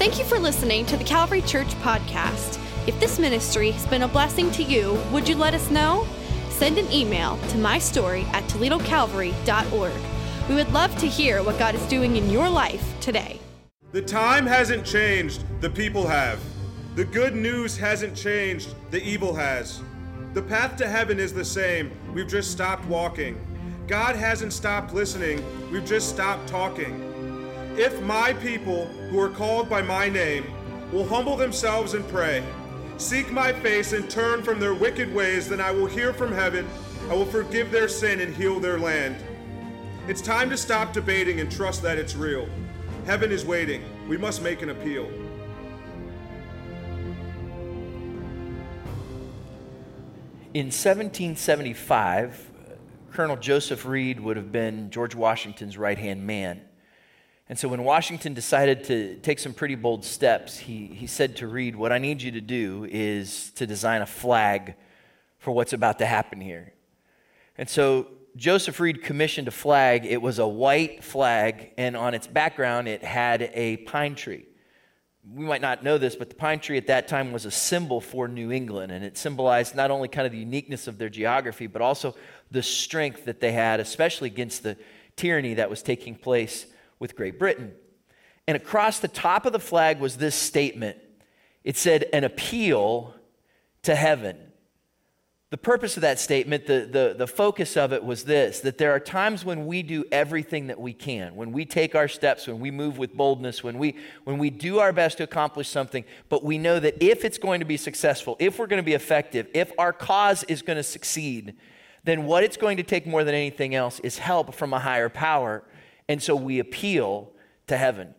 Thank you for listening to the Calvary Church podcast. If this ministry has been a blessing to you, would you let us know? Send an email to mystory at toledocalvary.org. We would love to hear what God is doing in your life today. The time hasn't changed, the people have. The good news hasn't changed, the evil has. The path to heaven is the same, we've just stopped walking. God hasn't stopped listening, we've just stopped talking. If my people, who are called by my name, will humble themselves and pray, seek my face and turn from their wicked ways, then I will hear from heaven, I will forgive their sin and heal their land. It's time to stop debating and trust that it's real. Heaven is waiting. We must make an appeal. In 1775, uh, Colonel Joseph Reed would have been George Washington's right hand man. And so when Washington decided to take some pretty bold steps, he, he said to Reed, What I need you to do is to design a flag for what's about to happen here. And so Joseph Reed commissioned a flag. It was a white flag, and on its background, it had a pine tree. We might not know this, but the pine tree at that time was a symbol for New England, and it symbolized not only kind of the uniqueness of their geography, but also the strength that they had, especially against the tyranny that was taking place with Great Britain. And across the top of the flag was this statement it said, an appeal to heaven. The purpose of that statement, the, the, the focus of it was this that there are times when we do everything that we can, when we take our steps, when we move with boldness, when we, when we do our best to accomplish something, but we know that if it's going to be successful, if we're going to be effective, if our cause is going to succeed, then what it's going to take more than anything else is help from a higher power. And so we appeal to heaven.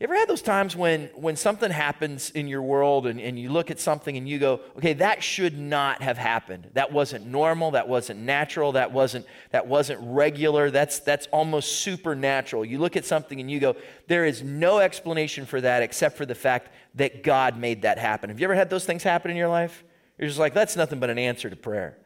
You ever had those times when, when something happens in your world and, and you look at something and you go, okay, that should not have happened. That wasn't normal, that wasn't natural, that wasn't, that wasn't regular, that's, that's almost supernatural. You look at something and you go, there is no explanation for that except for the fact that God made that happen. Have you ever had those things happen in your life? You're just like, that's nothing but an answer to prayer.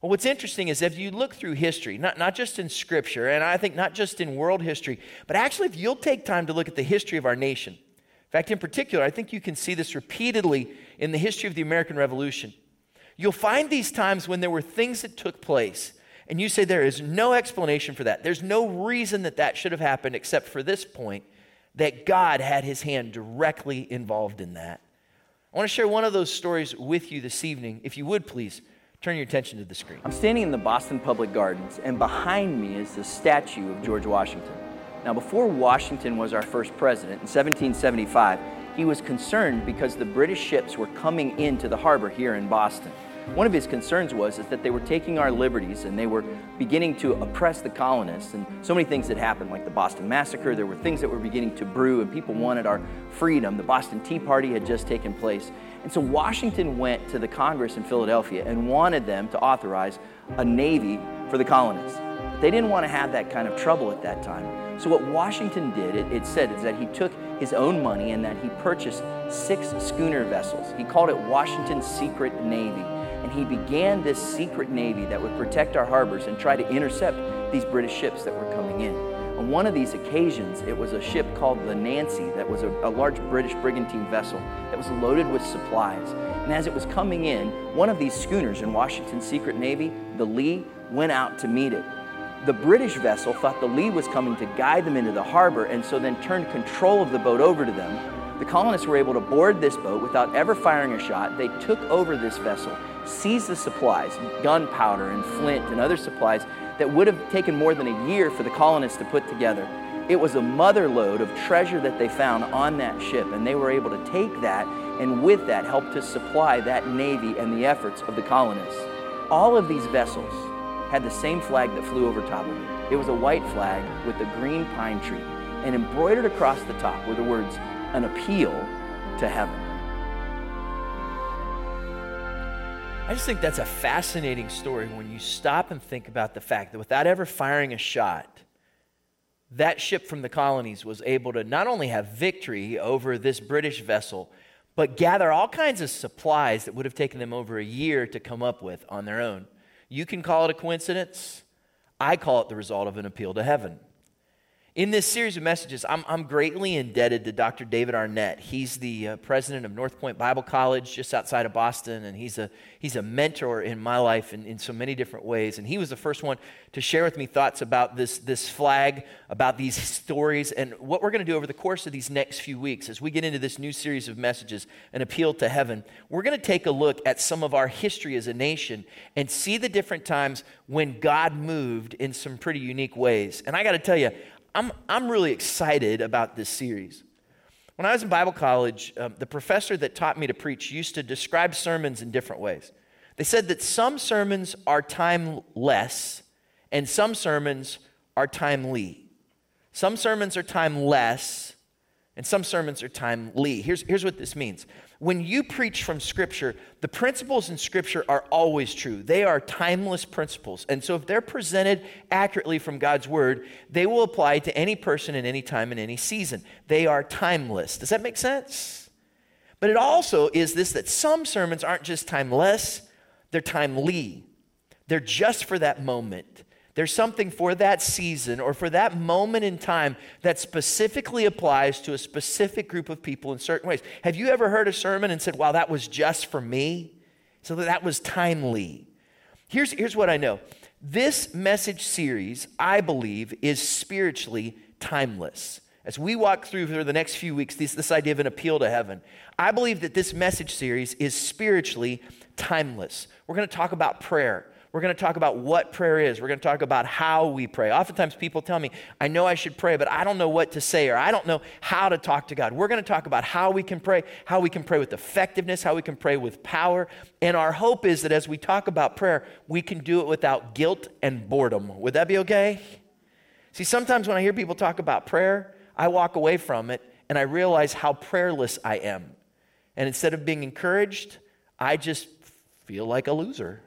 Well, what's interesting is if you look through history, not, not just in scripture, and I think not just in world history, but actually if you'll take time to look at the history of our nation. In fact, in particular, I think you can see this repeatedly in the history of the American Revolution. You'll find these times when there were things that took place, and you say there is no explanation for that. There's no reason that that should have happened except for this point that God had his hand directly involved in that. I want to share one of those stories with you this evening. If you would please Turn your attention to the screen. I'm standing in the Boston Public Gardens, and behind me is the statue of George Washington. Now, before Washington was our first president in 1775, he was concerned because the British ships were coming into the harbor here in Boston. One of his concerns was is that they were taking our liberties and they were beginning to oppress the colonists. And so many things had happened, like the Boston Massacre. There were things that were beginning to brew, and people wanted our freedom. The Boston Tea Party had just taken place. And so Washington went to the Congress in Philadelphia and wanted them to authorize a navy for the colonists. They didn't want to have that kind of trouble at that time. So what Washington did, it, it said, is that he took his own money and that he purchased six schooner vessels. He called it Washington's Secret Navy. And he began this secret navy that would protect our harbors and try to intercept these British ships that were coming in. On one of these occasions, it was a ship called the Nancy that was a, a, large British brigantine vessel that was loaded with supplies. And as it was coming in, one of these schooners in Washington's secret navy, the Lee, went out to meet it. The British vessel thought the Lee was coming to guide them into the harbor and so then turned control of the boat over to them. The colonists were able to board this boat without ever firing a shot. They took over this vessel, seized the supplies, gunpowder and flint and other supplies, that would have taken more than a year for the colonists to put together. It was a mother lode of treasure that they found on that ship, and they were able to take that and with that help to supply that navy and the efforts of the colonists. All of these vessels had the same flag that flew over top of it. It was a white flag with a green pine tree, and embroidered across the top were the words, an appeal to heaven. I just think that's a fascinating story when you stop and think about the fact that without ever firing a shot, that ship from the colonies was able to not only have victory over this British vessel, but gather all kinds of supplies that would have taken them over a year to come up with on their own. You can call it a coincidence. I call it the result of an appeal to heaven. In this series of messages, I'm, I'm greatly indebted to Dr. David Arnett. He's the uh, president of North Point Bible College just outside of Boston, and he's a, he's a mentor in my life in, in so many different ways. And he was the first one to share with me thoughts about this, this flag, about these stories, and what we're going to do over the course of these next few weeks as we get into this new series of messages, An Appeal to Heaven. We're going to take a look at some of our history as a nation and see the different times when God moved in some pretty unique ways. And I got to tell you, I'm, I'm really excited about this series. When I was in Bible college, uh, the professor that taught me to preach used to describe sermons in different ways. They said that some sermons are timeless and some sermons are timely. Some sermons are timeless and some sermons are timely. Here's, here's what this means when you preach from Scripture, the principles in Scripture are always true. They are timeless principles. And so, if they're presented accurately from God's Word, they will apply to any person in any time in any season. They are timeless. Does that make sense? But it also is this that some sermons aren't just timeless, they're timely. They're just for that moment. There's something for that season or for that moment in time that specifically applies to a specific group of people in certain ways. Have you ever heard a sermon and said, wow, that was just for me? So that was timely. Here's, here's what I know this message series, I believe, is spiritually timeless. As we walk through for the next few weeks, this, this idea of an appeal to heaven, I believe that this message series is spiritually timeless. We're going to talk about prayer. We're going to talk about what prayer is. We're going to talk about how we pray. Oftentimes people tell me, I know I should pray, but I don't know what to say or I don't know how to talk to God. We're going to talk about how we can pray, how we can pray with effectiveness, how we can pray with power. And our hope is that as we talk about prayer, we can do it without guilt and boredom. Would that be okay? See, sometimes when I hear people talk about prayer, I walk away from it and I realize how prayerless I am. And instead of being encouraged, I just feel like a loser.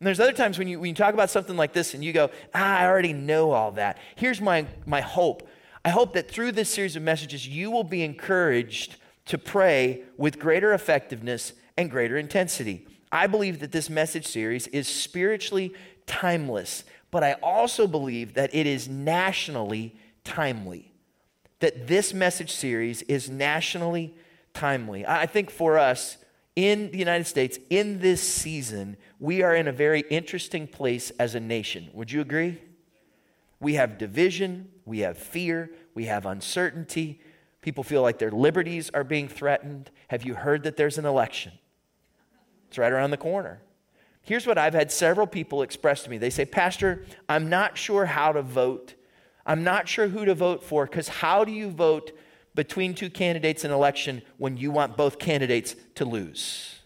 And there's other times when you, when you talk about something like this and you go, ah, I already know all that. Here's my, my hope. I hope that through this series of messages, you will be encouraged to pray with greater effectiveness and greater intensity. I believe that this message series is spiritually timeless, but I also believe that it is nationally timely. That this message series is nationally timely. I think for us, in the United States, in this season, we are in a very interesting place as a nation. Would you agree? We have division, we have fear, we have uncertainty. People feel like their liberties are being threatened. Have you heard that there's an election? It's right around the corner. Here's what I've had several people express to me. They say, Pastor, I'm not sure how to vote. I'm not sure who to vote for because how do you vote between two candidates in election when you want both candidates to lose.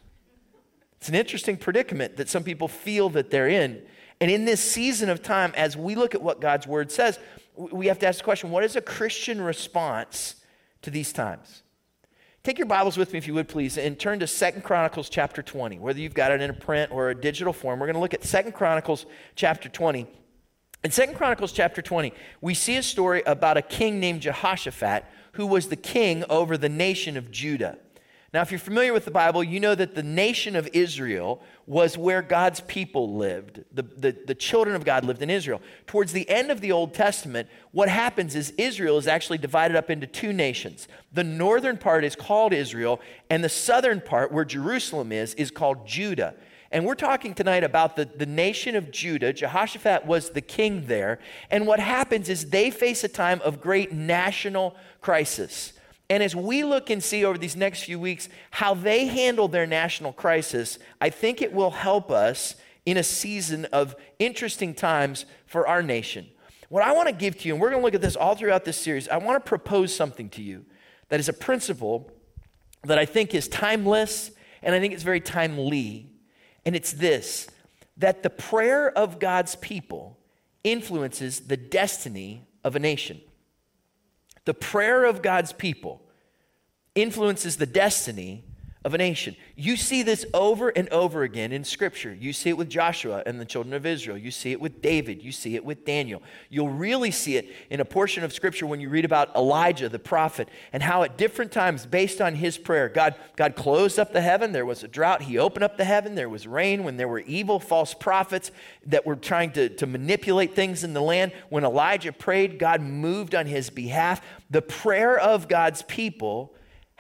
It's an interesting predicament that some people feel that they're in. And in this season of time, as we look at what God's word says, we have to ask the question what is a Christian response to these times? Take your Bibles with me, if you would, please, and turn to Second Chronicles chapter 20. Whether you've got it in a print or a digital form, we're going to look at Second Chronicles chapter 20. In Second Chronicles chapter 20, we see a story about a king named Jehoshaphat who was the king over the nation of Judah. Now, if you're familiar with the Bible, you know that the nation of Israel was where God's people lived. The, the, the, children of God lived in Israel. Towards the end of the Old Testament, what happens is Israel is actually divided up into two nations. The northern part is called Israel, and the southern part, where Jerusalem is, is called Judah. And we're talking tonight about the, the nation of Judah. Jehoshaphat was the king there. And what happens is they face a time of great national crisis. And as we look and see over these next few weeks how they handle their national crisis, I think it will help us in a season of interesting times for our nation. What I want to give to you, and we're going to look at this all throughout this series, I want to propose something to you that is a principle that I think is timeless and I think it's very timely. And it's this that the prayer of God's people influences the destiny of a nation. The prayer of God's people influences the destiny of a nation. You see this over and over again in Scripture. You see it with Joshua and the children of Israel. You see it with David. You see it with Daniel. You'll really see it in a portion of Scripture when you read about Elijah, the prophet, and how at different times, based on his prayer, God, God closed up the heaven. There was a drought. He opened up the heaven. There was rain. When there were evil, false prophets that were trying to, to manipulate things in the land, when Elijah prayed, God moved on his behalf. The prayer of God's people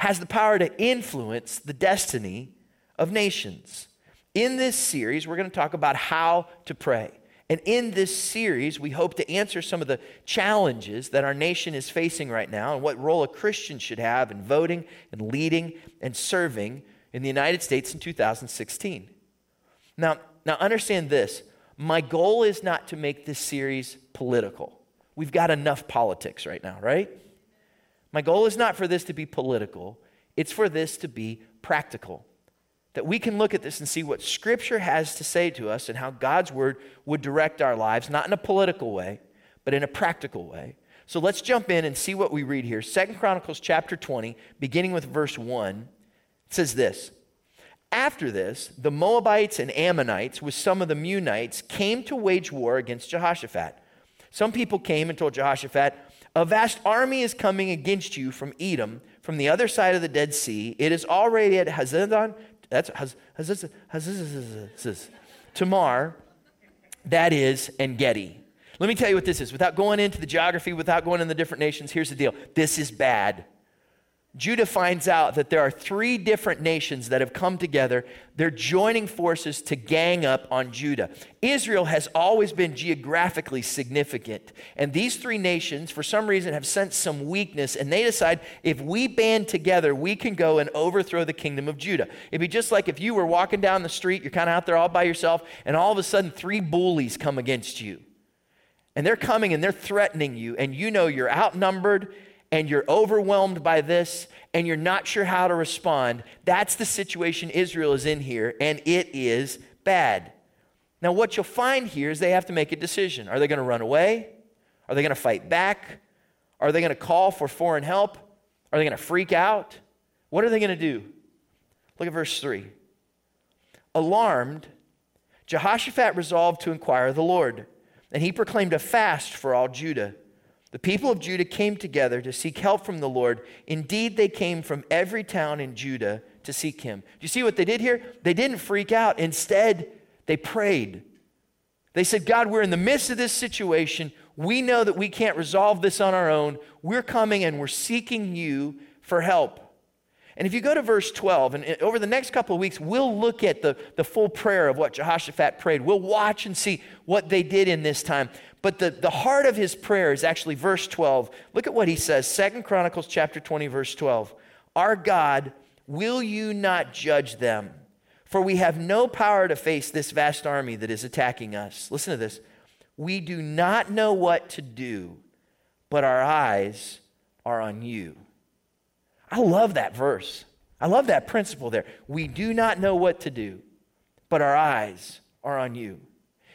has the power to influence the destiny of nations. In this series, we're going to talk about how to pray. And in this series, we hope to answer some of the challenges that our nation is facing right now and what role a Christian should have in voting and leading and serving in the United States in 2016. Now, now understand this. My goal is not to make this series political. We've got enough politics right now, right? My goal is not for this to be political, it's for this to be practical. That we can look at this and see what Scripture has to say to us and how God's Word would direct our lives, not in a political way, but in a practical way. So let's jump in and see what we read here. Second Chronicles chapter 20, beginning with verse 1, says this. After this, the Moabites and Ammonites, with some of the Meunites, came to wage war against Jehoshaphat. Some people came and told Jehoshaphat, a vast army is coming against you from Edom, from the other side of the Dead Sea. It is already at Hazedon, that's Hazez, Tamar, that is, En Gedi. Let me tell you what this is. Without going into the geography, without going into the different nations, here's the deal. This is bad. Judah finds out that there are three different nations that have come together. They're joining forces to gang up on Judah. Israel has always been geographically significant. And these three nations, for some reason, have sensed some weakness. And they decide if we band together, we can go and overthrow the kingdom of Judah. It'd be just like if you were walking down the street, you're kind of out there all by yourself, and all of a sudden, three bullies come against you. And they're coming and they're threatening you, and you know you're outnumbered and you're overwhelmed by this and you're not sure how to respond, that's the situation Israel is in here, and it is bad. Now, what you'll find here is they have to make a decision. Are they going to run away? Are they going to fight back? Are they going to call for foreign help? Are they going to freak out? What are they going to do? Look at verse 3. Alarmed, Jehoshaphat resolved to inquire of the Lord, and he proclaimed a fast for all Judah. The people of Judah came together to seek help from the Lord. Indeed, they came from every town in Judah to seek him. Do you see what they did here? They didn't freak out. Instead, they prayed. They said, God, we're in the midst of this situation. We know that we can't resolve this on our own. We're coming and we're seeking you for help. And if you go to verse 12, and uh, over the next couple of weeks, we'll look at the, the full prayer of what Jehoshaphat prayed. We'll watch and see what they did in this time. But the, the heart of his prayer is actually verse 12. Look at what he says, Second Chronicles chapter 20, verse 12. Our God, will you not judge them? For we have no power to face this vast army that is attacking us. Listen to this. We do not know what to do, but our eyes are on you. I love that verse. I love that principle there. We do not know what to do, but our eyes are on you.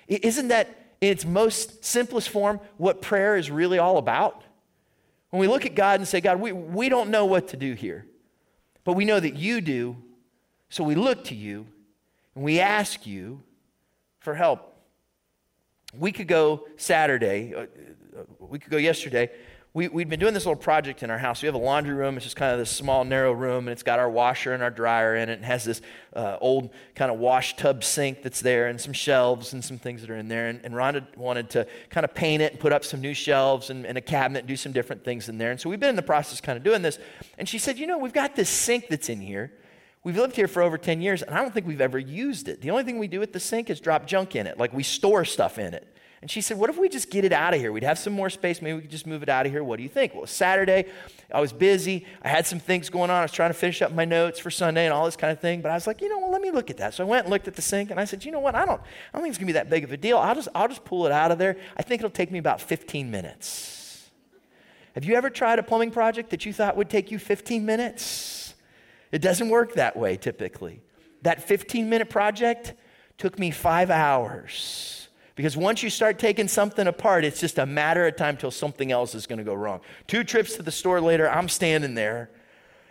Isn't that in its most simplest form, what prayer is really all about. When we look at God and say, God, we, we don't know what to do here, but we know that you do, so we look to you and we ask you for help. We could go Saturday, uh, we could go yesterday, we, we'd been doing this little project in our house. We have a laundry room. It's just kind of this small, narrow room, and it's got our washer and our dryer in it, and has this uh, old kind of wash tub sink that's there, and some shelves and some things that are in there. And, and Rhonda wanted to kind of paint it and put up some new shelves and, and a cabinet and do some different things in there. And so we've been in the process kind of doing this. And she said, You know, we've got this sink that's in here. We've lived here for over 10 years, and I don't think we've ever used it. The only thing we do with the sink is drop junk in it, like we store stuff in it. And she said, What if we just get it out of here? We'd have some more space. Maybe we could just move it out of here. What do you think? Well, Saturday. I was busy. I had some things going on. I was trying to finish up my notes for Sunday and all this kind of thing. But I was like, you know, well, let me look at that. So I went and looked at the sink and I said, you know what? I don't, I don't think it's going to be that big of a deal. I'll just, I'll just pull it out of there. I think it'll take me about 15 minutes. Have you ever tried a plumbing project that you thought would take you 15 minutes? It doesn't work that way typically. That 15 minute project took me five hours. Because once you start taking something apart, it's just a matter of time till something else is going to go wrong. Two trips to the store later, I'm standing there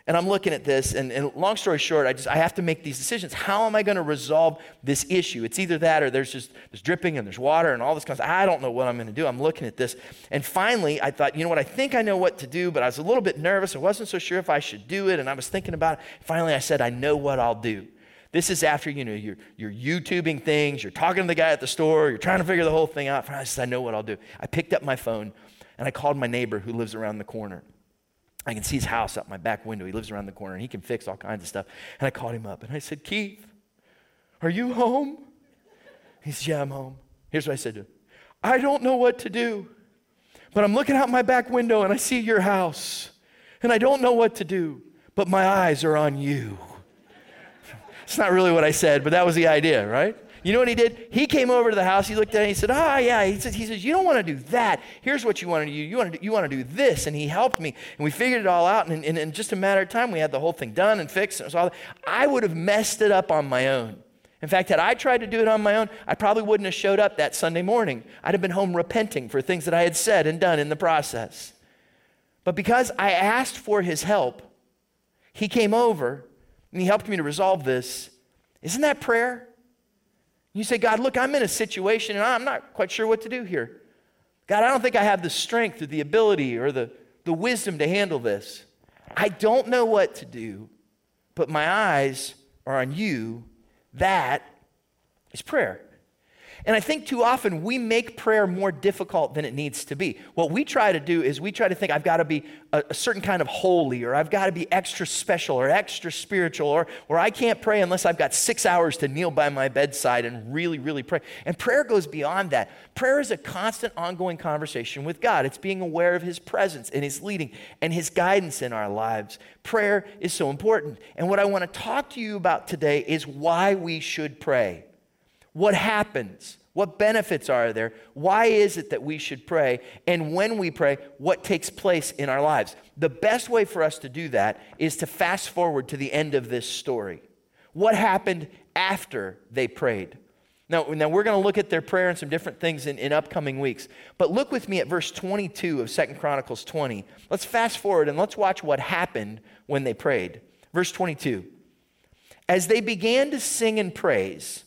And I'm looking at this, and, and, long story short, I just I have to make these decisions. How am I going to resolve this issue? It's either that or there's just there's dripping and there's water and all this kind of stuff. I don't know what I'm going to do. I'm looking at this. And finally, I thought, you know what, I think I know what to do, but I was a little bit nervous. I wasn't so sure if I should do it, and I was thinking about it. Finally, I said, I know what I'll do. This is after, you know, you're, you're YouTubing things, you're talking to the guy at the store, you're trying to figure the whole thing out. I said, I know what I'll do. I picked up my phone and I called my neighbor who lives around the corner. I can see his house out my back window. He lives around the corner and he can fix all kinds of stuff. And I called him up and I said, Keith, are you home? He said, Yeah, I'm home. Here's what I said to him I don't know what to do, but I'm looking out my back window and I see your house. And I don't know what to do, but my eyes are on you. It's not really what I said, but that was the idea, right? You know what he did? He came over to the house. He looked at it. And he said, "Ah, oh, yeah." He says, "He says you don't want to do that. Here's what you want to do. You want to do, you want to do this." And he helped me, and we figured it all out. And in, just a matter of time, we had the whole thing done and fixed. And all, I would have messed it up on my own. In fact, had I tried to do it on my own, I probably wouldn't have showed up that Sunday morning. I'd have been home repenting for things that I had said and done in the process. But because I asked for his help, he came over and he helped me to resolve this. Isn't that prayer? You say, God, look, I'm in a situation and I'm not quite sure what to do here. God, I don't think I have the strength or the ability or the, the wisdom to handle this. I don't know what to do, but my eyes are on you. That is prayer. And I think too often we make prayer more difficult than it needs to be. What we try to do is we try to think, I've got to be a, a certain kind of holy, or I've got to be extra special, or extra spiritual, or, or I can't pray unless I've got six hours to kneel by my bedside and really, really pray. And prayer goes beyond that. Prayer is a constant, ongoing conversation with God, it's being aware of His presence and His leading and His guidance in our lives. Prayer is so important. And what I want to talk to you about today is why we should pray. What happens? What benefits are there? Why is it that we should pray? And when we pray, what takes place in our lives? The best way for us to do that is to fast forward to the end of this story. What happened after they prayed? Now, now we're going to look at their prayer and some different things in, in upcoming weeks. But look with me at verse 22 of Second Chronicles 20. Let's fast forward and let's watch what happened when they prayed. Verse 22. As they began to sing and praise,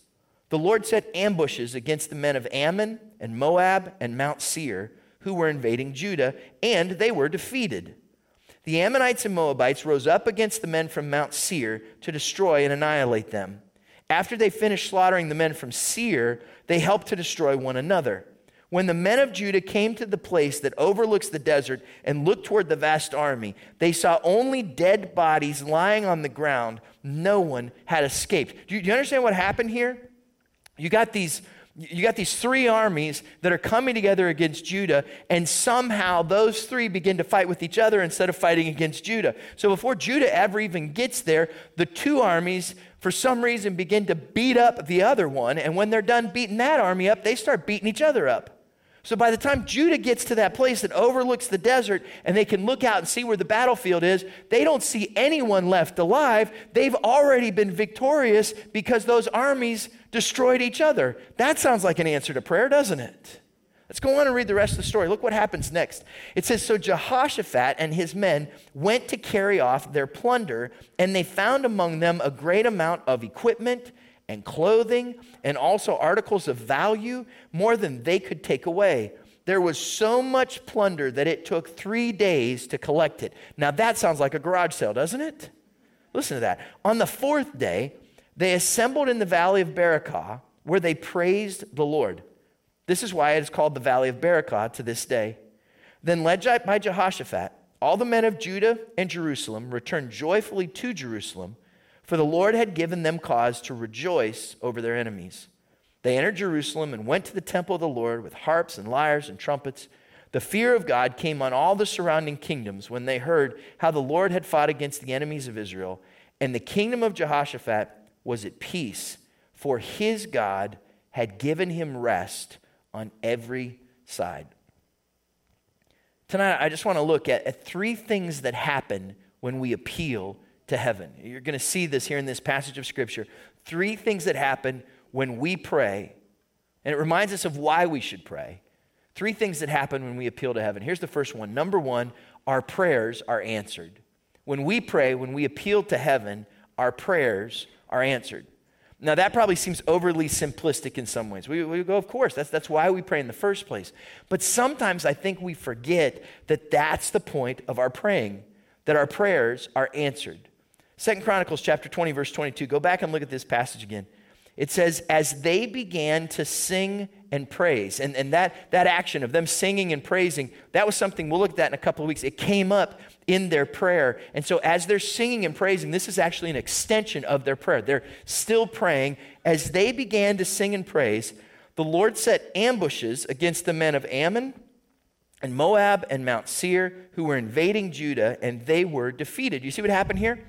the Lord set ambushes against the men of Ammon and Moab and Mount Seir, who were invading Judah, and they were defeated. The Ammonites and Moabites rose up against the men from Mount Seir to destroy and annihilate them. After they finished slaughtering the men from Seir, they helped to destroy one another. When the men of Judah came to the place that overlooks the desert and looked toward the vast army, they saw only dead bodies lying on the ground. No one had escaped. Do you, do you understand what happened here? You got these you got these three armies that are coming together against Judah, and somehow those three begin to fight with each other instead of fighting against Judah. So before Judah ever even gets there, the two armies, for some reason, begin to beat up the other one. And when they're done beating that army up, they start beating each other up. So by the time Judah gets to that place that overlooks the desert and they can look out and see where the battlefield is, they don't see anyone left alive. They've already been victorious because those armies destroyed each other. That sounds like an answer to prayer, doesn't it? Let's go on and read the rest of the story. Look what happens next. It says So Jehoshaphat and his men went to carry off their plunder, and they found among them a great amount of equipment and clothing and also articles of value, more than they could take away. There was so much plunder that it took three days to collect it. Now that sounds like a garage sale, doesn't it? Listen to that. On the fourth day, they assembled in the valley of Berachah, where they praised the Lord. This is why it is called the valley of Berachah to this day. Then, led by Jehoshaphat, all the men of Judah and Jerusalem returned joyfully to Jerusalem for the Lord had given them cause to rejoice over their enemies. They entered Jerusalem and went to the temple of the Lord with harps and lyres and trumpets. The fear of God came on all the surrounding kingdoms when they heard how the Lord had fought against the enemies of Israel, and the kingdom of Jehoshaphat was at peace, for his God had given him rest on every side. Tonight, I just want to look at, at three things that happen when we appeal to heaven. You're going to see this here in this passage of Scripture. Three things that happen when we pray, and it reminds us of why we should pray. Three things that happen when we appeal to heaven. Here's the first one. Number one, our prayers are answered. When we pray, when we appeal to heaven, our prayers are answered. Now, that probably seems overly simplistic in some ways. We, we go, of course, that's, that's why we pray in the first place. But sometimes I think we forget that that's the point of our praying, that our prayers are answered. Second Chronicles chapter 20, verse 22. Go back and look at this passage again. It says, as they began to sing and praise, and, and that, that action of them singing and praising, that was something, we'll look at that in a couple of weeks. It came up in their prayer. And so as they're singing and praising, this is actually an extension of their prayer. They're still praying. As they began to sing and praise, the Lord set ambushes against the men of Ammon and Moab and Mount Seir who were invading Judah, and they were defeated. You see what happened here?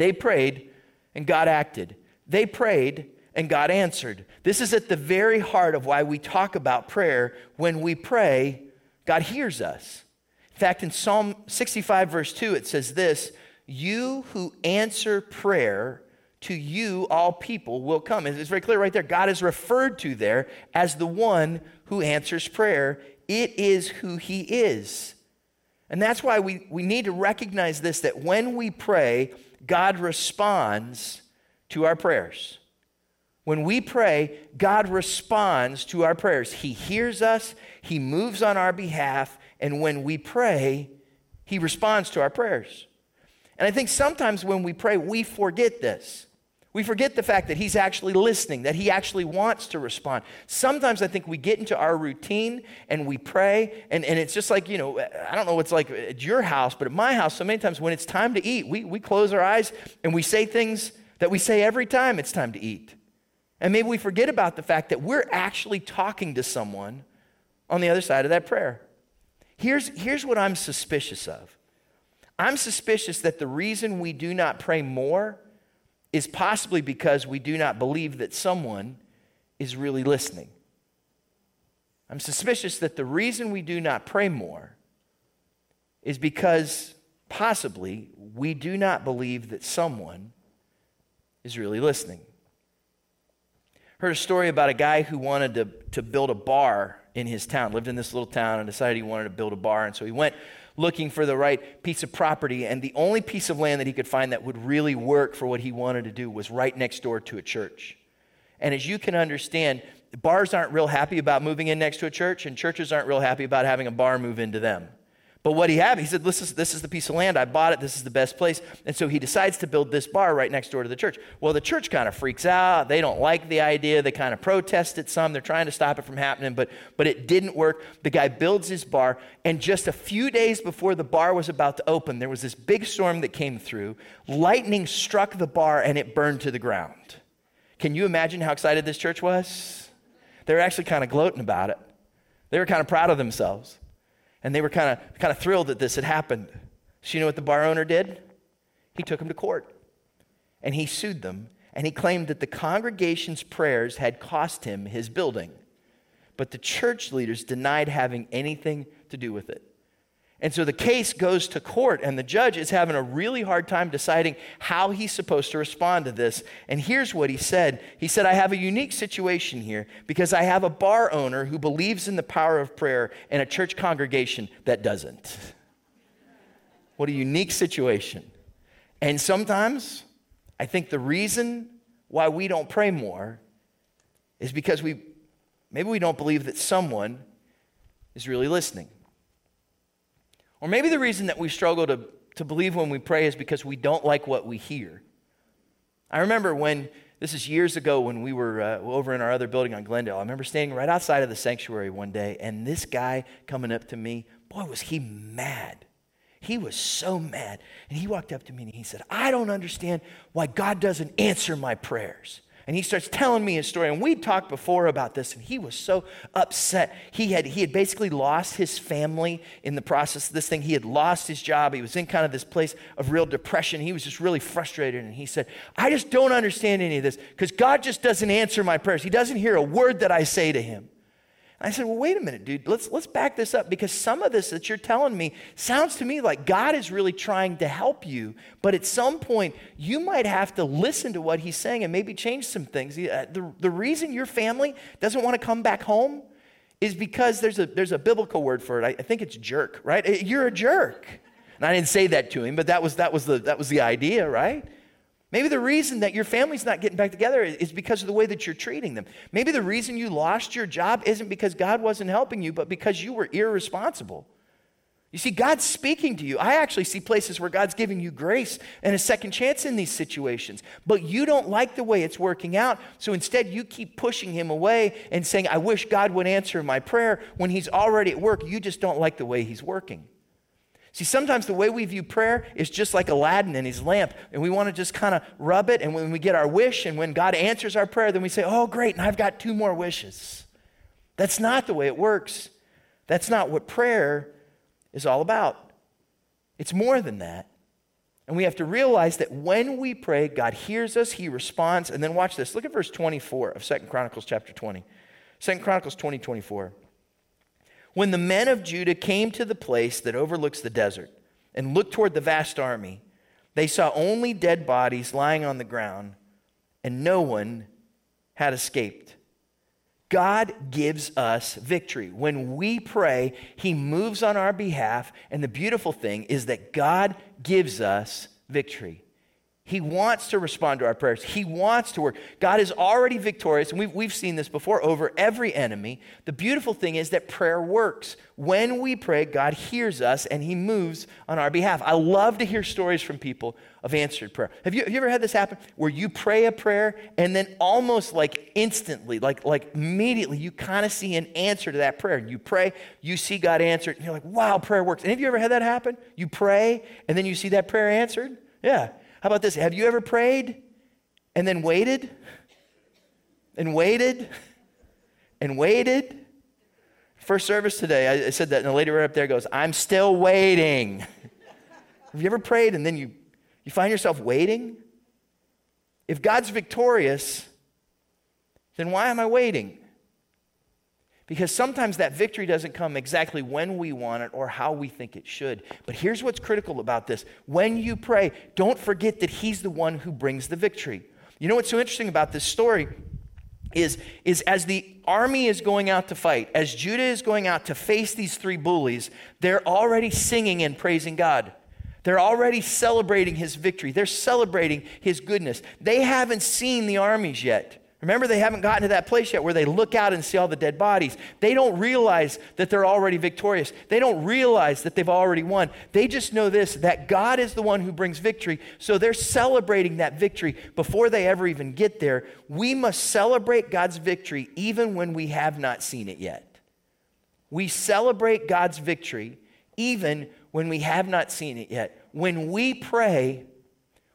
They prayed, and God acted. They prayed, and God answered. This is at the very heart of why we talk about prayer. When we pray, God hears us. In fact, in Psalm 65, verse 2, it says this You who answer prayer, to you all people will come. It's very clear right there. God is referred to there as the one who answers prayer. It is who he is. And that's why we, we need to recognize this that when we pray, God responds to our prayers. When we pray, God responds to our prayers. He hears us, He moves on our behalf, and when we pray, He responds to our prayers. And I think sometimes when we pray, we forget this. We forget the fact that He's actually listening, that He actually wants to respond. Sometimes I think we get into our routine and we pray, and, and it's just like, you know, I don't know what's like at your house, but at my house, so many times when it's time to eat, we, we close our eyes and we say things that we say every time it's time to eat. And maybe we forget about the fact that we're actually talking to someone on the other side of that prayer. Here's, here's what I'm suspicious of I'm suspicious that the reason we do not pray more is possibly because we do not believe that someone is really listening. I'm suspicious that the reason we do not pray more is because possibly we do not believe that someone is really listening. Heard a story about a guy who wanted to, to build a bar in his town, lived in this little town, and decided he wanted to build a bar. And so he went looking for the right piece of property, and the only piece of land that he could find that would really work for what he wanted to do was right next door to a church. And as you can understand, bars aren't real happy about moving in next to a church, and churches aren't real happy about having a bar move into them. But what he had, he said, this is, this is the piece of land. I bought it. This is the best place. And so he decides to build this bar right next door to the church. Well, the church kind of freaks out. They don't like the idea. They kind of protest it some. They're trying to stop it from happening, but, but it didn't work. The guy builds his bar. And just a few days before the bar was about to open, there was this big storm that came through. Lightning struck the bar and it burned to the ground. Can you imagine how excited this church was? They were actually kind of gloating about it. They were kind of proud of themselves. And they were kind of kind of thrilled that this had happened. So you know what the bar owner did? He took them to court. And he sued them. And he claimed that the congregation's prayers had cost him his building. But the church leaders denied having anything to do with it. And so the case goes to court, and the judge is having a really hard time deciding how he's supposed to respond to this. And here's what he said He said, I have a unique situation here because I have a bar owner who believes in the power of prayer and a church congregation that doesn't. What a unique situation. And sometimes I think the reason why we don't pray more is because we maybe we don't believe that someone is really listening. Or maybe the reason that we struggle to, to believe when we pray is because we don't like what we hear. I remember when, this is years ago when we were uh, over in our other building on Glendale. I remember standing right outside of the sanctuary one day, and this guy coming up to me, boy, was he mad. He was so mad. And he walked up to me and he said, I don't understand why God doesn't answer my prayers. And he starts telling me his story. And we talked before about this, and he was so upset. He had, he had basically lost his family in the process of this thing. He had lost his job. He was in kind of this place of real depression. He was just really frustrated. And he said, I just don't understand any of this because God just doesn't answer my prayers. He doesn't hear a word that I say to him. I said, Well, wait a minute, dude. Let's, let's back this up because some of this that you're telling me sounds to me like God is really trying to help you. But at some point, you might have to listen to what he's saying and maybe change some things. Uh, the, the reason your family doesn't want to come back home is because there's a, there's a biblical word for it. I, I think it's jerk, right? Uh, you're a jerk. And I didn't say that to him, but that was, that was, the, that was the idea, right? Maybe the reason that your family's not getting back together is because of the way that you're treating them. Maybe the reason you lost your job isn't because God wasn't helping you, but because you were irresponsible. You see, God's speaking to you. I actually see places where God's giving you grace and a second chance in these situations, but you don't like the way it's working out. So instead, you keep pushing Him away and saying, I wish God would answer my prayer when He's already at work. You just don't like the way He's working. See, sometimes the way we view prayer is just like Aladdin and his lamp, and we want to just kind of rub it. And when we get our wish, and when God answers our prayer, then we say, Oh, great, and I've got two more wishes. That's not the way it works. That's not what prayer is all about. It's more than that. And we have to realize that when we pray, God hears us, He responds. And then watch this. Look at verse 24 of Second Chronicles chapter 20. Second Chronicles 20, 24. When the men of Judah came to the place that overlooks the desert and looked toward the vast army, they saw only dead bodies lying on the ground, and no one had escaped. God gives us victory. When we pray, He moves on our behalf. And the beautiful thing is that God gives us victory. He wants to respond to our prayers. He wants to work. God is already victorious, and we've, we've seen this before over every enemy. The beautiful thing is that prayer works. When we pray, God hears us and He moves on our behalf. I love to hear stories from people of answered prayer. Have you, have you ever had this happen where you pray a prayer and then almost like instantly, like, like immediately, you kind of see an answer to that prayer? You pray, you see God answered, and you're like, wow, prayer works. And have you ever had that happen? You pray and then you see that prayer answered? Yeah. How about this? Have you ever prayed and then waited and waited and waited? First service today, I said that, and the lady right up there goes, I'm still waiting. Have you ever prayed and then you, you find yourself waiting? If God's victorious, then why am I waiting? Because sometimes that victory doesn't come exactly when we want it or how we think it should. But here's what's critical about this when you pray, don't forget that He's the one who brings the victory. You know what's so interesting about this story? Is, is as the army is going out to fight, as Judah is going out to face these three bullies, they're already singing and praising God. They're already celebrating his victory. They're celebrating his goodness. They haven't seen the armies yet. Remember, they haven't gotten to that place yet where they look out and see all the dead bodies. They don't realize that they're already victorious. They don't realize that they've already won. They just know this that God is the one who brings victory. So they're celebrating that victory before they ever even get there. We must celebrate God's victory even when we have not seen it yet. We celebrate God's victory even when we have not seen it yet. When we pray,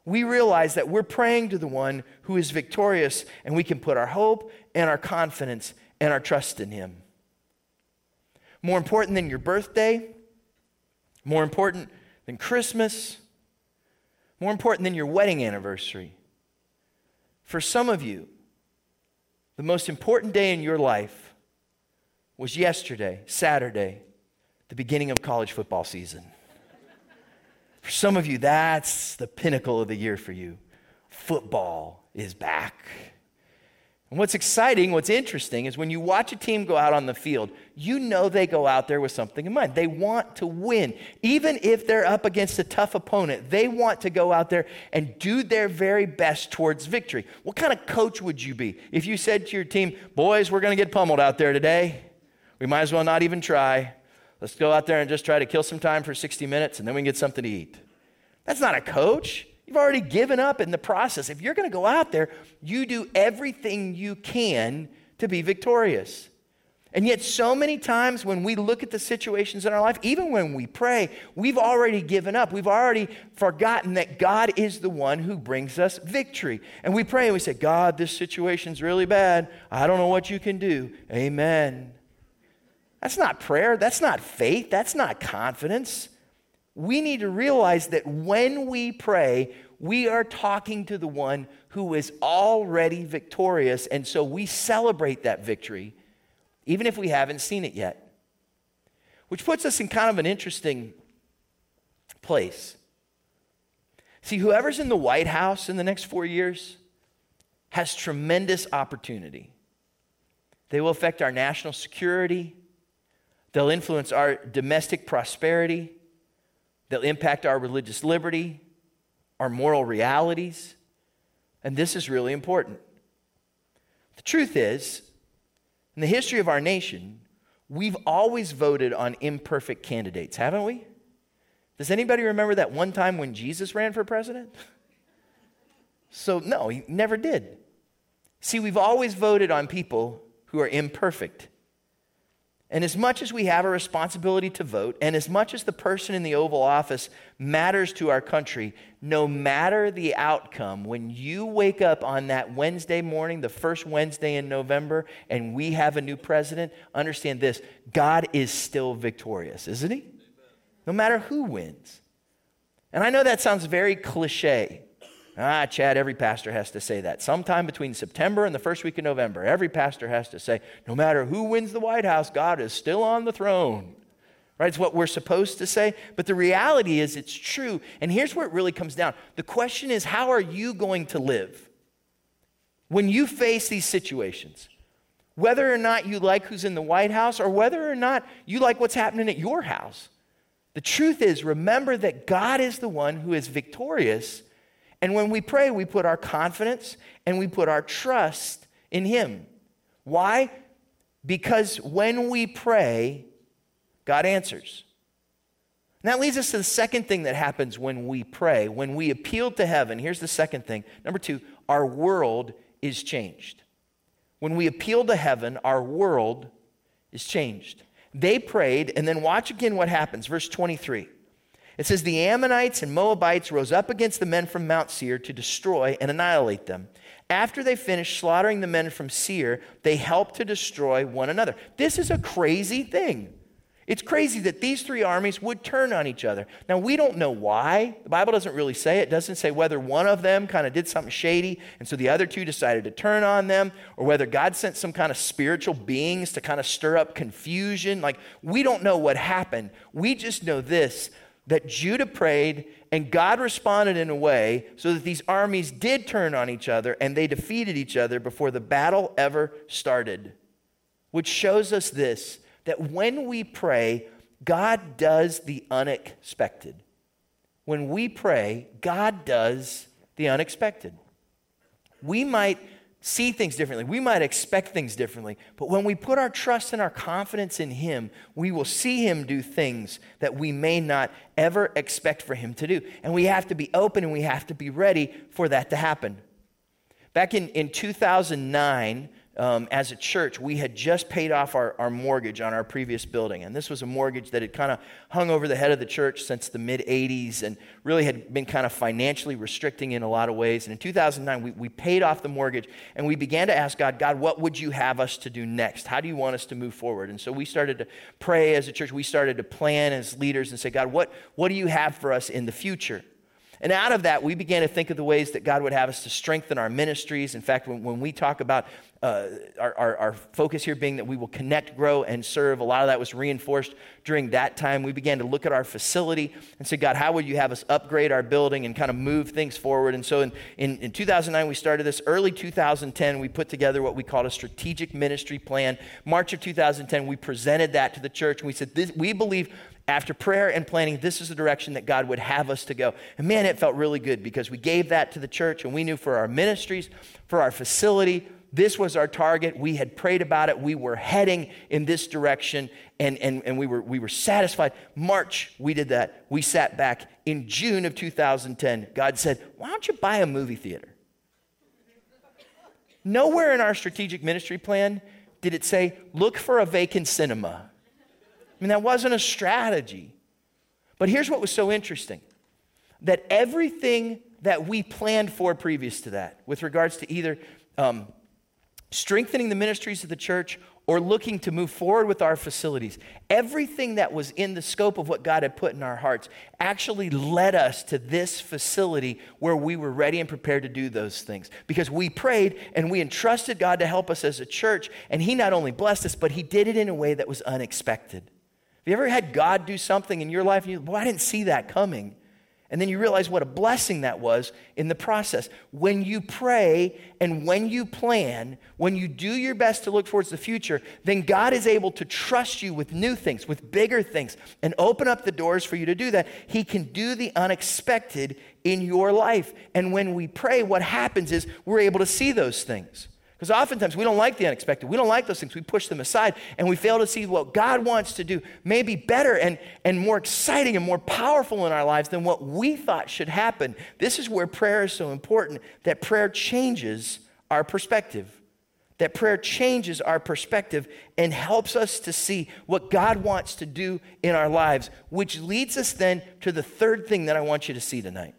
we realize that we're praying to the one who is victorious, and we can put our hope and our confidence and our trust in him. More important than your birthday, more important than Christmas, more important than your wedding anniversary. For some of you, the most important day in your life was yesterday, Saturday, the beginning of college football season. For some of you, that's the pinnacle of the year for you. Football is back. And what's exciting, what's interesting, is when you watch a team go out on the field, you know they go out there with something in mind. They want to win. Even if they're up against a tough opponent, they want to go out there and do their very best towards victory. What kind of coach would you be if you said to your team, Boys, we're going to get pummeled out there today? We might as well not even try. Let's go out there and just try to kill some time for 60 minutes and then we can get something to eat. That's not a coach. You've already given up in the process. If you're going to go out there, you do everything you can to be victorious. And yet, so many times when we look at the situations in our life, even when we pray, we've already given up. We've already forgotten that God is the one who brings us victory. And we pray and we say, God, this situation's really bad. I don't know what you can do. Amen. That's not prayer. That's not faith. That's not confidence. We need to realize that when we pray, we are talking to the one who is already victorious. And so we celebrate that victory, even if we haven't seen it yet. Which puts us in kind of an interesting place. See, whoever's in the White House in the next four years has tremendous opportunity. They will affect our national security, They'll influence our domestic prosperity. They'll impact our religious liberty, our moral realities, and this is really important. The truth is, in the history of our nation, we've always voted on imperfect candidates, haven't we? Does anybody remember that one time when Jesus ran for president? So, no, he never did. See, we've always voted on people who are imperfect. And as much as we have a responsibility to vote, and as much as the person in the Oval Office matters to our country, no matter the outcome, when you wake up on that Wednesday morning, the first Wednesday in November, and we have a new president, understand this God is still victorious, isn't he? No matter who wins. And I know that sounds very cliche. Ah, Chad, every pastor has to say that. Sometime between September and the first week of November, every pastor has to say, no matter who wins the White House, God is still on the throne. Right? It's what we're supposed to say. But the reality is, it's true. And here's where it really comes down the question is, how are you going to live when you face these situations? Whether or not you like who's in the White House or whether or not you like what's happening at your house. The truth is, remember that God is the one who is victorious and when we pray, we put our confidence and we put our trust in Him. Why? Because when we pray, God answers. And that leads us to the second thing that happens when we pray. When we appeal to heaven, here's the second thing. Number two, our world is changed. When we appeal to heaven, our world is changed. They prayed, and then watch again what happens. Verse 23. It says, The Ammonites and Moabites rose up against the men from Mount Seir to destroy and annihilate them. After they finished slaughtering the men from Seir, they helped to destroy one another. This is a crazy thing. It's crazy that these three armies would turn on each other. Now, we don't know why. The Bible doesn't really say. It doesn't say whether one of them kind of did something shady, and so the other two decided to turn on them, or whether God sent some kind of spiritual beings to kind of stir up confusion. Like, we don't know what happened. We just know this that Judah prayed and God responded in a way so that these armies did turn on each other and they defeated each other before the battle ever started. Which shows us this that when we pray, God does the unexpected. When we pray, God does the unexpected. We might see things differently. We might expect things differently. But when we put our trust and our confidence in Him, we will see Him do things that we may not ever expect for Him to do. And we have to be open and we have to be ready for that to happen. Back in, in 2009, um, as a church, we had just paid off our, our mortgage on our previous building. And this was a mortgage that had kind of hung over the head of the church since the mid 80s and really had been kind of financially restricting in a lot of ways. And in 2009, we, we paid off the mortgage and we began to ask God, God, what would you have us to do next? How do you want us to move forward? And so we started to pray as a church. We started to plan as leaders and say, God, what, what do you have for us in the future? And out of that, we began to think of the ways that God would have us to strengthen our ministries. In fact, when, when we talk about uh, our, our, our, focus here being that we will connect, grow, and serve, a lot of that was reinforced during that time. We began to look at our facility and say, God, how would you have us upgrade our building and kind of move things forward? And so in, in, in 2009, we started this. Early 2010, we put together what we called a strategic ministry plan. March of 2010, we presented that to the church and we said, We believe after prayer and planning, this is the direction that God would have us to go. And man, it felt really good because we gave that to the church and we knew for our ministries, for our facility, this was our target. We had prayed about it. We were heading in this direction and, and, and we, were, we were satisfied. March, we did that. We sat back. In June of 2010, God said, Why don't you buy a movie theater? Nowhere in our strategic ministry plan did it say, Look for a vacant cinema. I mean, that wasn't a strategy. But here's what was so interesting that everything that we planned for previous to that, with regards to either um, strengthening the ministries of the church, or looking to move forward with our facilities. Everything that was in the scope of what God had put in our hearts actually led us to this facility where we were ready and prepared to do those things. Because we prayed and we entrusted God to help us as a church, and He not only blessed us, but He did it in a way that was unexpected. Have you ever had God do something in your life and you, boy, I didn't see that coming? And then you realize what a blessing that was in the process. When you pray and when you plan, when you do your best to look towards the future, then God is able to trust you with new things, with bigger things, and open up the doors for you to do that. He can do the unexpected in your life. And when we pray, what happens is we're able to see those things. Because oftentimes we don't like the unexpected. We don't like those things. We push them aside and we fail to see what God wants to do, maybe better and, and more exciting and more powerful in our lives than what we thought should happen. This is where prayer is so important that prayer changes our perspective. That prayer changes our perspective and helps us to see what God wants to do in our lives, which leads us then to the third thing that I want you to see tonight.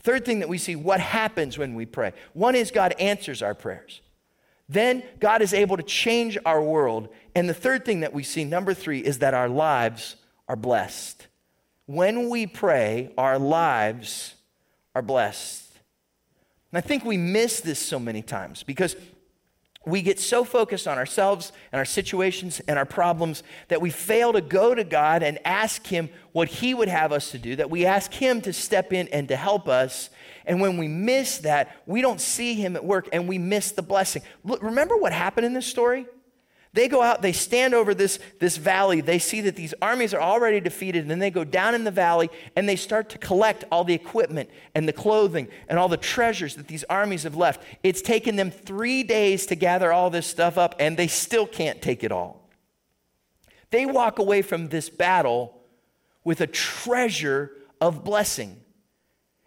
Third thing that we see what happens when we pray. One is God answers our prayers. Then God is able to change our world. And the third thing that we see, number three, is that our lives are blessed. When we pray, our lives are blessed. And I think we miss this so many times because we get so focused on ourselves and our situations and our problems that we fail to go to God and ask Him what He would have us to do, that we ask Him to step in and to help us. And when we miss that, we don't see Him at work and we miss the blessing. Look, remember what happened in this story? They go out, they stand over this, this valley. They see that these armies are already defeated, and then they go down in the valley and they start to collect all the equipment and the clothing and all the treasures that these armies have left. It's taken them three days to gather all this stuff up, and they still can't take it all. They walk away from this battle with a treasure of blessing.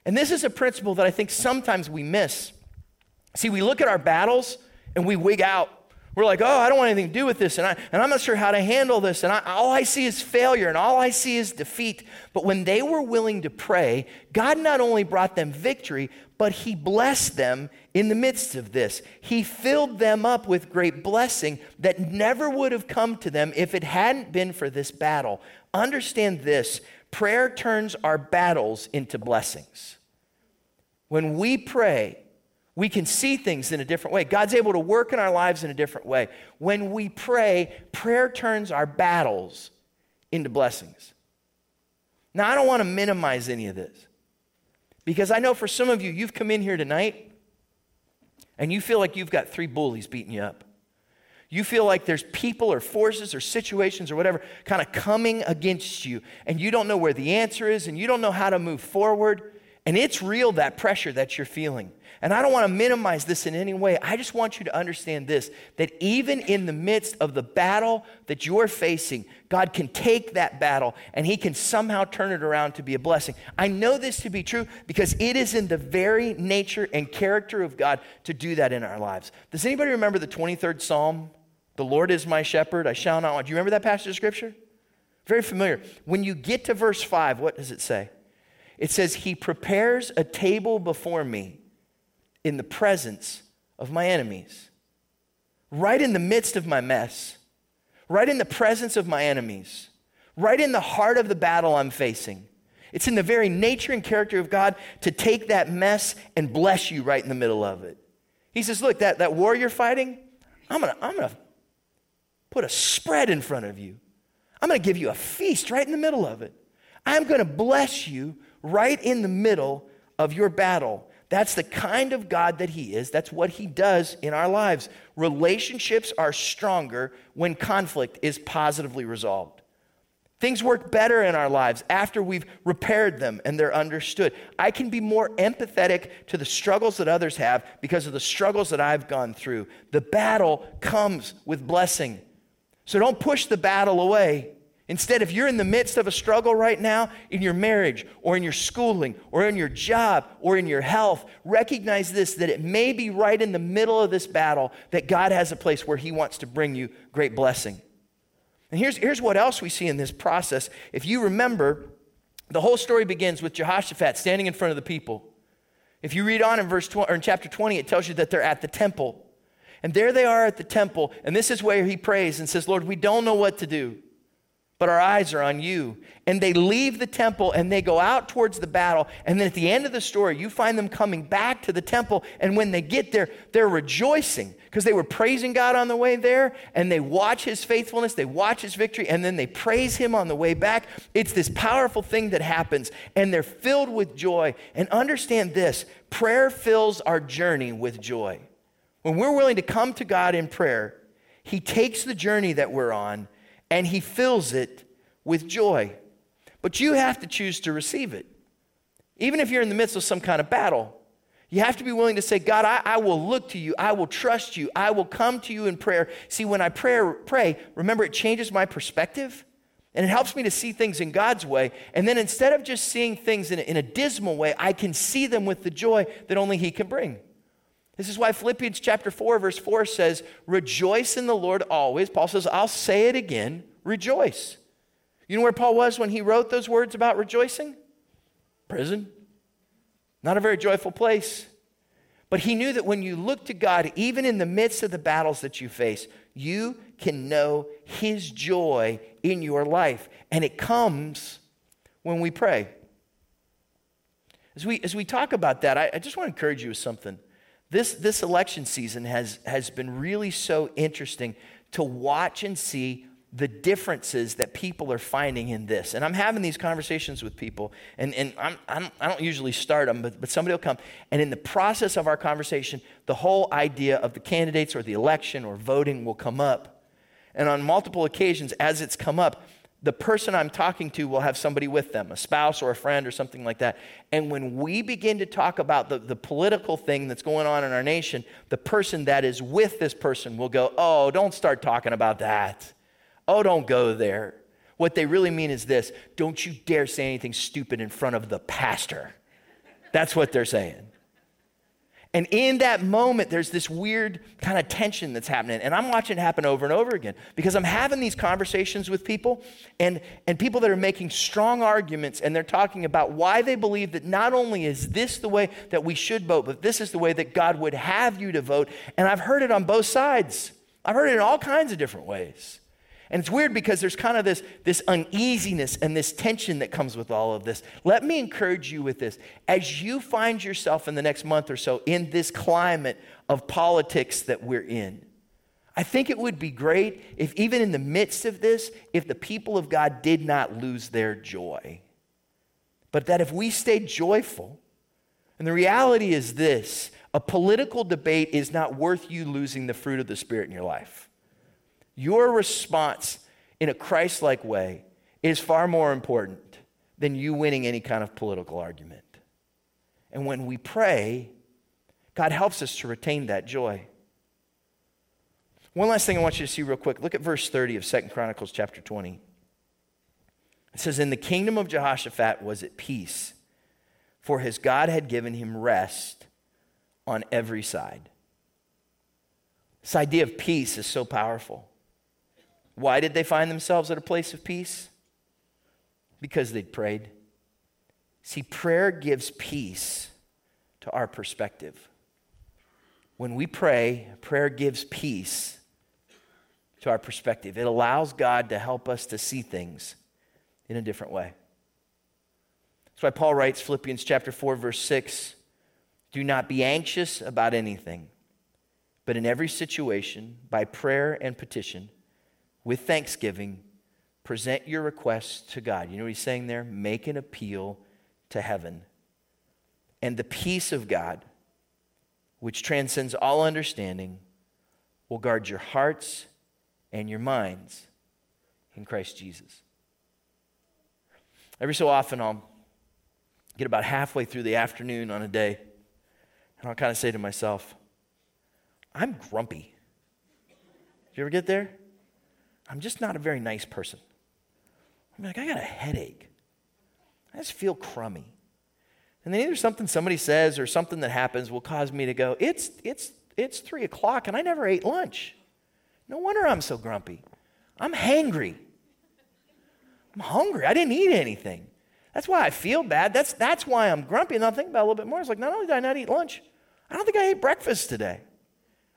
And this is a principle that I think sometimes we miss. See, we look at our battles and we wig out we're like, oh, I don't want anything to do with this, and, I, and I'm not sure how to handle this, and I, all I see is failure, and all I see is defeat. But when they were willing to pray, God not only brought them victory, but He blessed them in the midst of this. He filled them up with great blessing that never would have come to them if it hadn't been for this battle. Understand this prayer turns our battles into blessings. When we pray, we can see things in a different way. God's able to work in our lives in a different way. When we pray, prayer turns our battles into blessings. Now, I don't want to minimize any of this because I know for some of you, you've come in here tonight and you feel like you've got three bullies beating you up. You feel like there's people or forces or situations or whatever kind of coming against you, and you don't know where the answer is, and you don't know how to move forward. And it's real, that pressure that you're feeling. And I don't want to minimize this in any way. I just want you to understand this that even in the midst of the battle that you're facing, God can take that battle and He can somehow turn it around to be a blessing. I know this to be true because it is in the very nature and character of God to do that in our lives. Does anybody remember the 23rd Psalm? The Lord is my shepherd, I shall not want. Do you remember that passage of scripture? Very familiar. When you get to verse 5, what does it say? It says, He prepares a table before me in the presence of my enemies. Right in the midst of my mess, right in the presence of my enemies, right in the heart of the battle I'm facing. It's in the very nature and character of God to take that mess and bless you right in the middle of it. He says, Look, that, that war you're fighting, I'm gonna, I'm gonna put a spread in front of you. I'm gonna give you a feast right in the middle of it. I'm gonna bless you right in the middle of your battle. That's the kind of God that He is. That's what He does in our lives. Relationships are stronger when conflict is positively resolved. Things work better in our lives after we've repaired them and they're understood. I can be more empathetic to the struggles that others have because of the struggles that I've gone through. The battle comes with blessing. So don't push the battle away. Instead, if you're in the midst of a struggle right now in your marriage or in your schooling or in your job or in your health, recognize this that it may be right in the middle of this battle that God has a place where He wants to bring you great blessing. And here's, here's what else we see in this process. If you remember, the whole story begins with Jehoshaphat standing in front of the people. If you read on in verse 20, or in chapter 20, it tells you that they're at the temple. And there they are at the temple, and this is where he prays and says, Lord, we don't know what to do. But our eyes are on you. And they leave the temple and they go out towards the battle. And then at the end of the story, you find them coming back to the temple. And when they get there, they're rejoicing because they were praising God on the way there. And they watch his faithfulness, they watch his victory, and then they praise him on the way back. It's this powerful thing that happens. And they're filled with joy. And understand this prayer fills our journey with joy. When we're willing to come to God in prayer, he takes the journey that we're on and he fills it with joy. But you have to choose to receive it. Even if you're in the midst of some kind of battle, you have to be willing to say, God, I, I, will look to you. I will trust you. I will come to you in prayer. See, when I pray, pray, remember, it changes my perspective and it helps me to see things in God's way. And then instead of just seeing things in a, in a dismal way, I can see them with the joy that only He can bring. This is why Philippians chapter 4, verse 4 says, Rejoice in the Lord always. Paul says, I'll say it again, rejoice. You know where Paul was when he wrote those words about rejoicing? Prison. Not a very joyful place. But he knew that when you look to God, even in the midst of the battles that you face, you can know his joy in your life. And it comes when we pray. As we, as we talk about that, I, I just want to encourage you with something. This, this election season has, has been really so interesting to watch and see the differences that people are finding in this. And I'm having these conversations with people, and, and I'm, I'm, I do not usually start them, but, but somebody will come. And in the process of our conversation, the whole idea of the candidates or the election or voting will come up. And on multiple occasions, as it's come up, the person I'm talking to will have somebody with them, a spouse or a friend or something like that. And when we begin to talk about the, the political thing that's going on in our nation, the person that is with this person will go, Oh, don't start talking about that. Oh, don't go there. What they really mean is this don't you dare say anything stupid in front of the pastor. That's what they're saying. And in that moment, there's this weird kind of tension that's happening. And I'm watching it happen over and over again because I'm having these conversations with people and, and people that are making strong arguments and they're talking about why they believe that not only is this the way that we should vote, but this is the way that God would have you to vote. And I've heard it on both sides, I've heard it in all kinds of different ways. And it's weird because there's kind of this, this uneasiness and this tension that comes with all of this. Let me encourage you with this. As you find yourself in the next month or so in this climate of politics that we're in, I think it would be great if, even in the midst of this, if the people of God did not lose their joy, but that if we stay joyful, and the reality is this a political debate is not worth you losing the fruit of the Spirit in your life. Your response in a Christ like way is far more important than you winning any kind of political argument. And when we pray, God helps us to retain that joy. One last thing I want you to see real quick. Look at verse 30 of Second Chronicles chapter 20. It says, In the kingdom of Jehoshaphat was at peace, for his God had given him rest on every side. This idea of peace is so powerful. Why did they find themselves at a place of peace? Because they'd prayed. See, prayer gives peace to our perspective. When we pray, prayer gives peace to our perspective. It allows God to help us to see things in a different way. That's why Paul writes Philippians chapter 4 verse 6, do not be anxious about anything, but in every situation by prayer and petition with thanksgiving, present your requests to God. You know what he's saying there? Make an appeal to heaven. And the peace of God, which transcends all understanding, will guard your hearts and your minds in Christ Jesus. Every so often, I'll get about halfway through the afternoon on a day, and I'll kind of say to myself, I'm grumpy. Did you ever get there? I'm just not a very nice person. I'm like, I got a headache. I just feel crummy. And then either something somebody says or something that happens will cause me to go, it's, it's, it's three o'clock and I never ate lunch. No wonder I'm so grumpy. I'm hangry. I'm hungry. I didn't eat anything. That's why I feel bad. That's, that's why I'm grumpy. And I'll think about it a little bit more. It's like, not only did I not eat lunch, I don't think I ate breakfast today.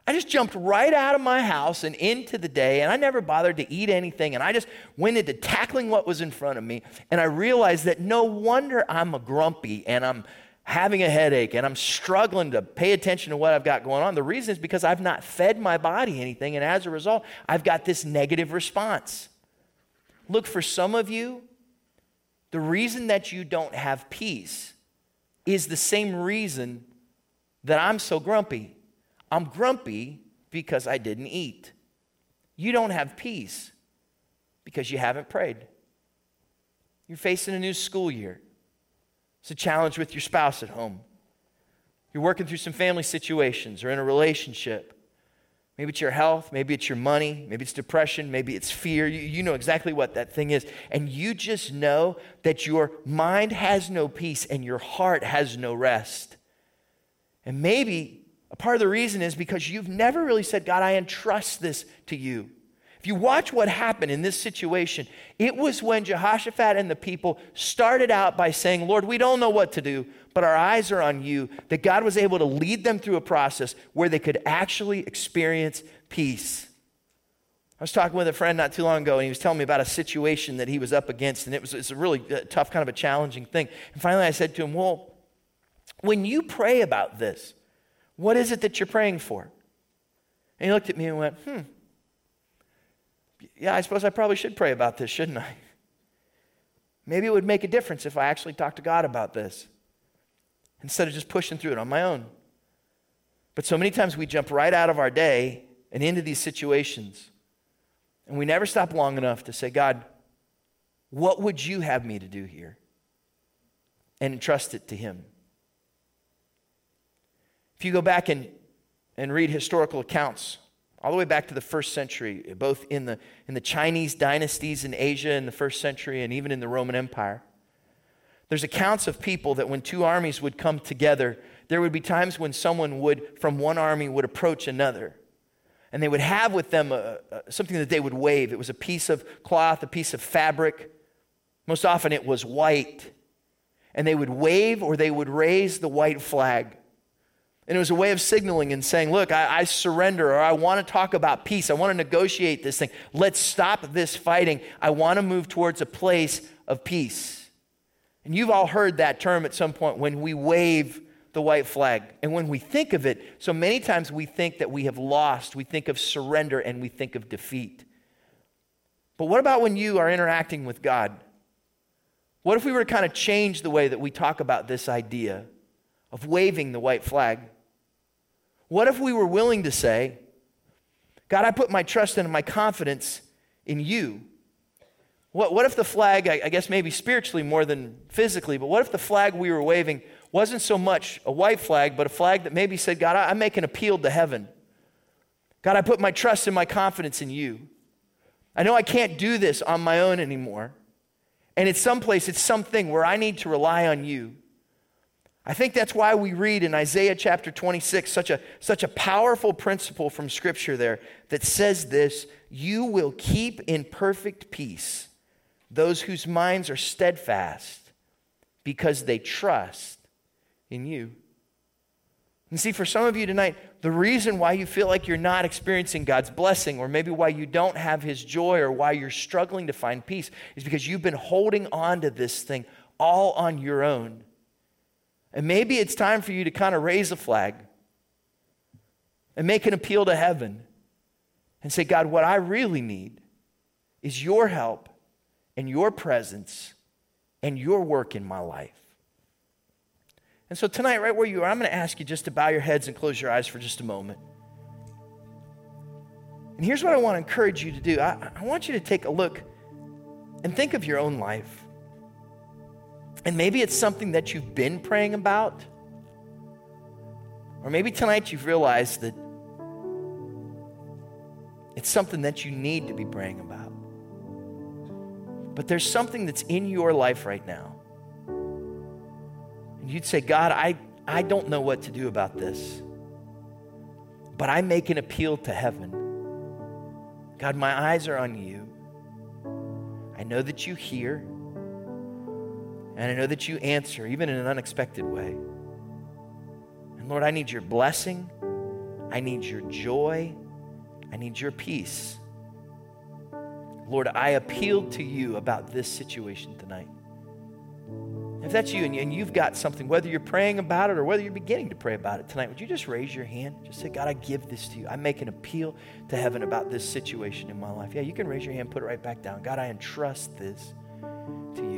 I just jumped right out of my house and into the day, and I never bothered to eat anything, and I just went into tackling what was in front of me. And I realized that no wonder I'm a grumpy and I'm having a headache and I'm struggling to pay attention to what I've got going on. The reason is because I've not fed my body anything, and as a result, I've got this negative response. Look, for some of you, the reason that you don't have peace is the same reason that I'm so grumpy. I'm grumpy because I didn't eat. You don't have peace because you haven't prayed. You're facing a new school year. It's a challenge with your spouse at home. You're working through some family situations or in a relationship. Maybe it's your health, maybe it's your money, maybe it's depression, maybe it's fear. You, you, know exactly what that thing is. And you just know that your mind has no peace and your heart has no rest. And maybe a part of the reason is because you've never really said, God, I entrust this to you. If you watch what happened in this situation, it was when Jehoshaphat and the people started out by saying, Lord, we don't know what to do, but our eyes are on you, that God was able to lead them through a process where they could actually experience peace. I was talking with a friend not too long ago, and he was telling me about a situation that he was up against, and it was a really uh, tough, kind of a challenging thing. And finally, I said to him, Well, when you pray about this, what is it that you're praying for? And he looked at me and went, Hmm, yeah, I suppose I probably should pray about this, shouldn't I? Maybe it would make a difference if I actually talked to God about this instead of just pushing through it on my own. But so many times we jump right out of our day and into these situations, and we never stop long enough to say, God, what would you have me to do here? And entrust it to Him. If you go back and, and read historical accounts, all the way back to the first century, both in the, in the Chinese dynasties in Asia in the first century and even in the Roman Empire, there's accounts of people that when two armies would come together, there would be times when someone would, from one army, would approach another. And they would have with them a, a, something that they would wave. It was a piece of cloth, a piece of fabric. Most often it was white. And they would wave or they would raise the white flag. And it was a way of signaling and saying, Look, I, I, surrender, or I want to talk about peace. I want to negotiate this thing. Let's stop this fighting. I want to move towards a place of peace. And you've all heard that term at some point when we wave the white flag. And when we think of it, so many times we think that we have lost, we think of surrender, and we think of defeat. But what about when you are interacting with God? What if we were to kind of change the way that we talk about this idea of waving the white flag? What if we were willing to say, God, I put my trust and my confidence in you? What, what if the flag, I, I guess maybe spiritually more than physically, but what if the flag we were waving wasn't so much a white flag, but a flag that maybe said, God, I, I make an appeal to heaven. God, I put my trust and my confidence in you. I know I can't do this on my own anymore. And it's someplace, it's something where I need to rely on you. I think that's why we read in Isaiah chapter 26 such a, such a powerful principle from Scripture there that says this You will keep in perfect peace those whose minds are steadfast because they trust in you. And see, for some of you tonight, the reason why you feel like you're not experiencing God's blessing, or maybe why you don't have His joy, or why you're struggling to find peace, is because you've been holding on to this thing all on your own and maybe it's time for you to kind of raise a flag and make an appeal to heaven and say, God, what I really need is your help and your presence and your work in my life. And so tonight, right where you are, I'm going to ask you just to bow your heads and close your eyes for just a moment. And here's what I want to encourage you to do I, I want you to take a look and think of your own life. And maybe it's something that you've been praying about. Or maybe tonight you've realized that it's something that you need to be praying about. But there's something that's in your life right now. And you'd say, God, I, I don't know what to do about this. But I make an appeal to heaven. God, my eyes are on you. I know that you hear. And I know that you answer, even in an unexpected way. And Lord, I need your blessing. I need your joy. I need your peace. Lord, I appeal to you about this situation tonight. If that's you and you've got something, whether you're praying about it or whether you're beginning to pray about it tonight, would you just raise your hand? Just say, God, I give this to you. I make an appeal to heaven about this situation in my life. Yeah, you can raise your hand, put it right back down. God, I entrust this to you.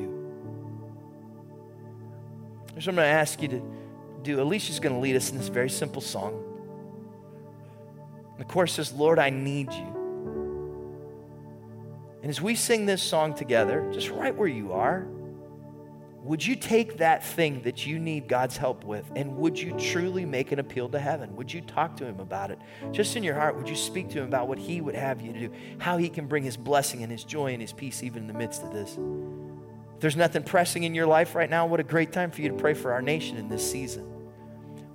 So I'm going to ask you to do. Alicia's going to lead us in this very simple song. The chorus says, Lord, I need you. And as we sing this song together, just right where you are, would you take that thing that you need God's help with and would you truly make an appeal to heaven? Would you talk to Him about it? Just in your heart, would you speak to Him about what He would have you to do? How He can bring His blessing and His joy and His peace even in the midst of this? There's nothing pressing in your life right now, what a great time for you to pray for our nation in this season.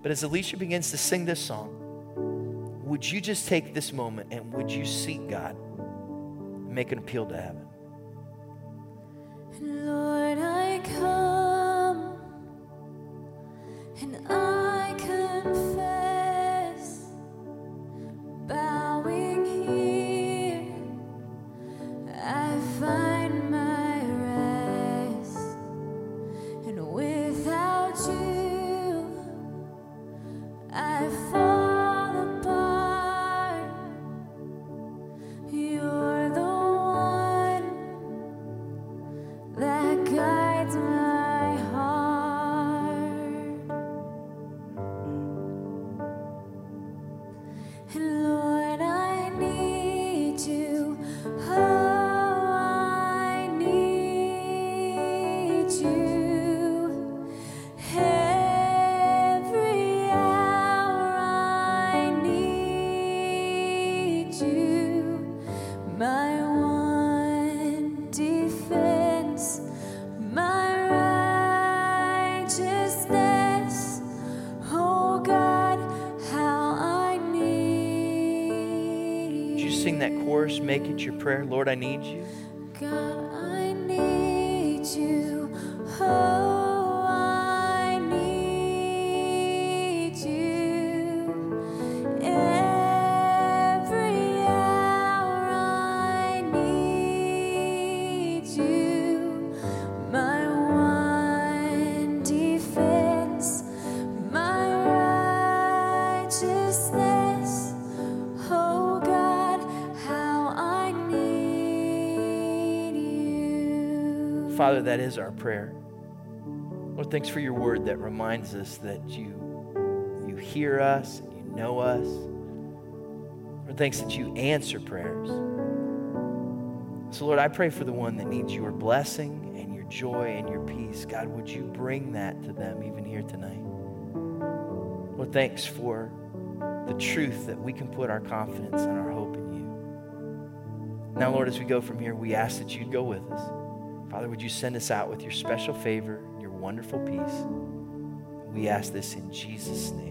But as Alicia begins to sing this song, would you just take this moment and would you seek God and make an appeal to heaven? Lord, I come and I prayer? Lord, I need you. Father, that is our prayer. Lord, thanks for your word that reminds us that you, you hear us and you know us. Lord, thanks that you answer prayers. So, Lord, I pray for the one that needs your blessing and your joy and your peace. God, would you bring that to them even here tonight? Lord, thanks for the truth that we can put our confidence and our hope in you. Now, Lord, as we go from here, we ask that you'd go with us. Father, would you send us out with your special favor, your wonderful peace? We ask this in Jesus' name.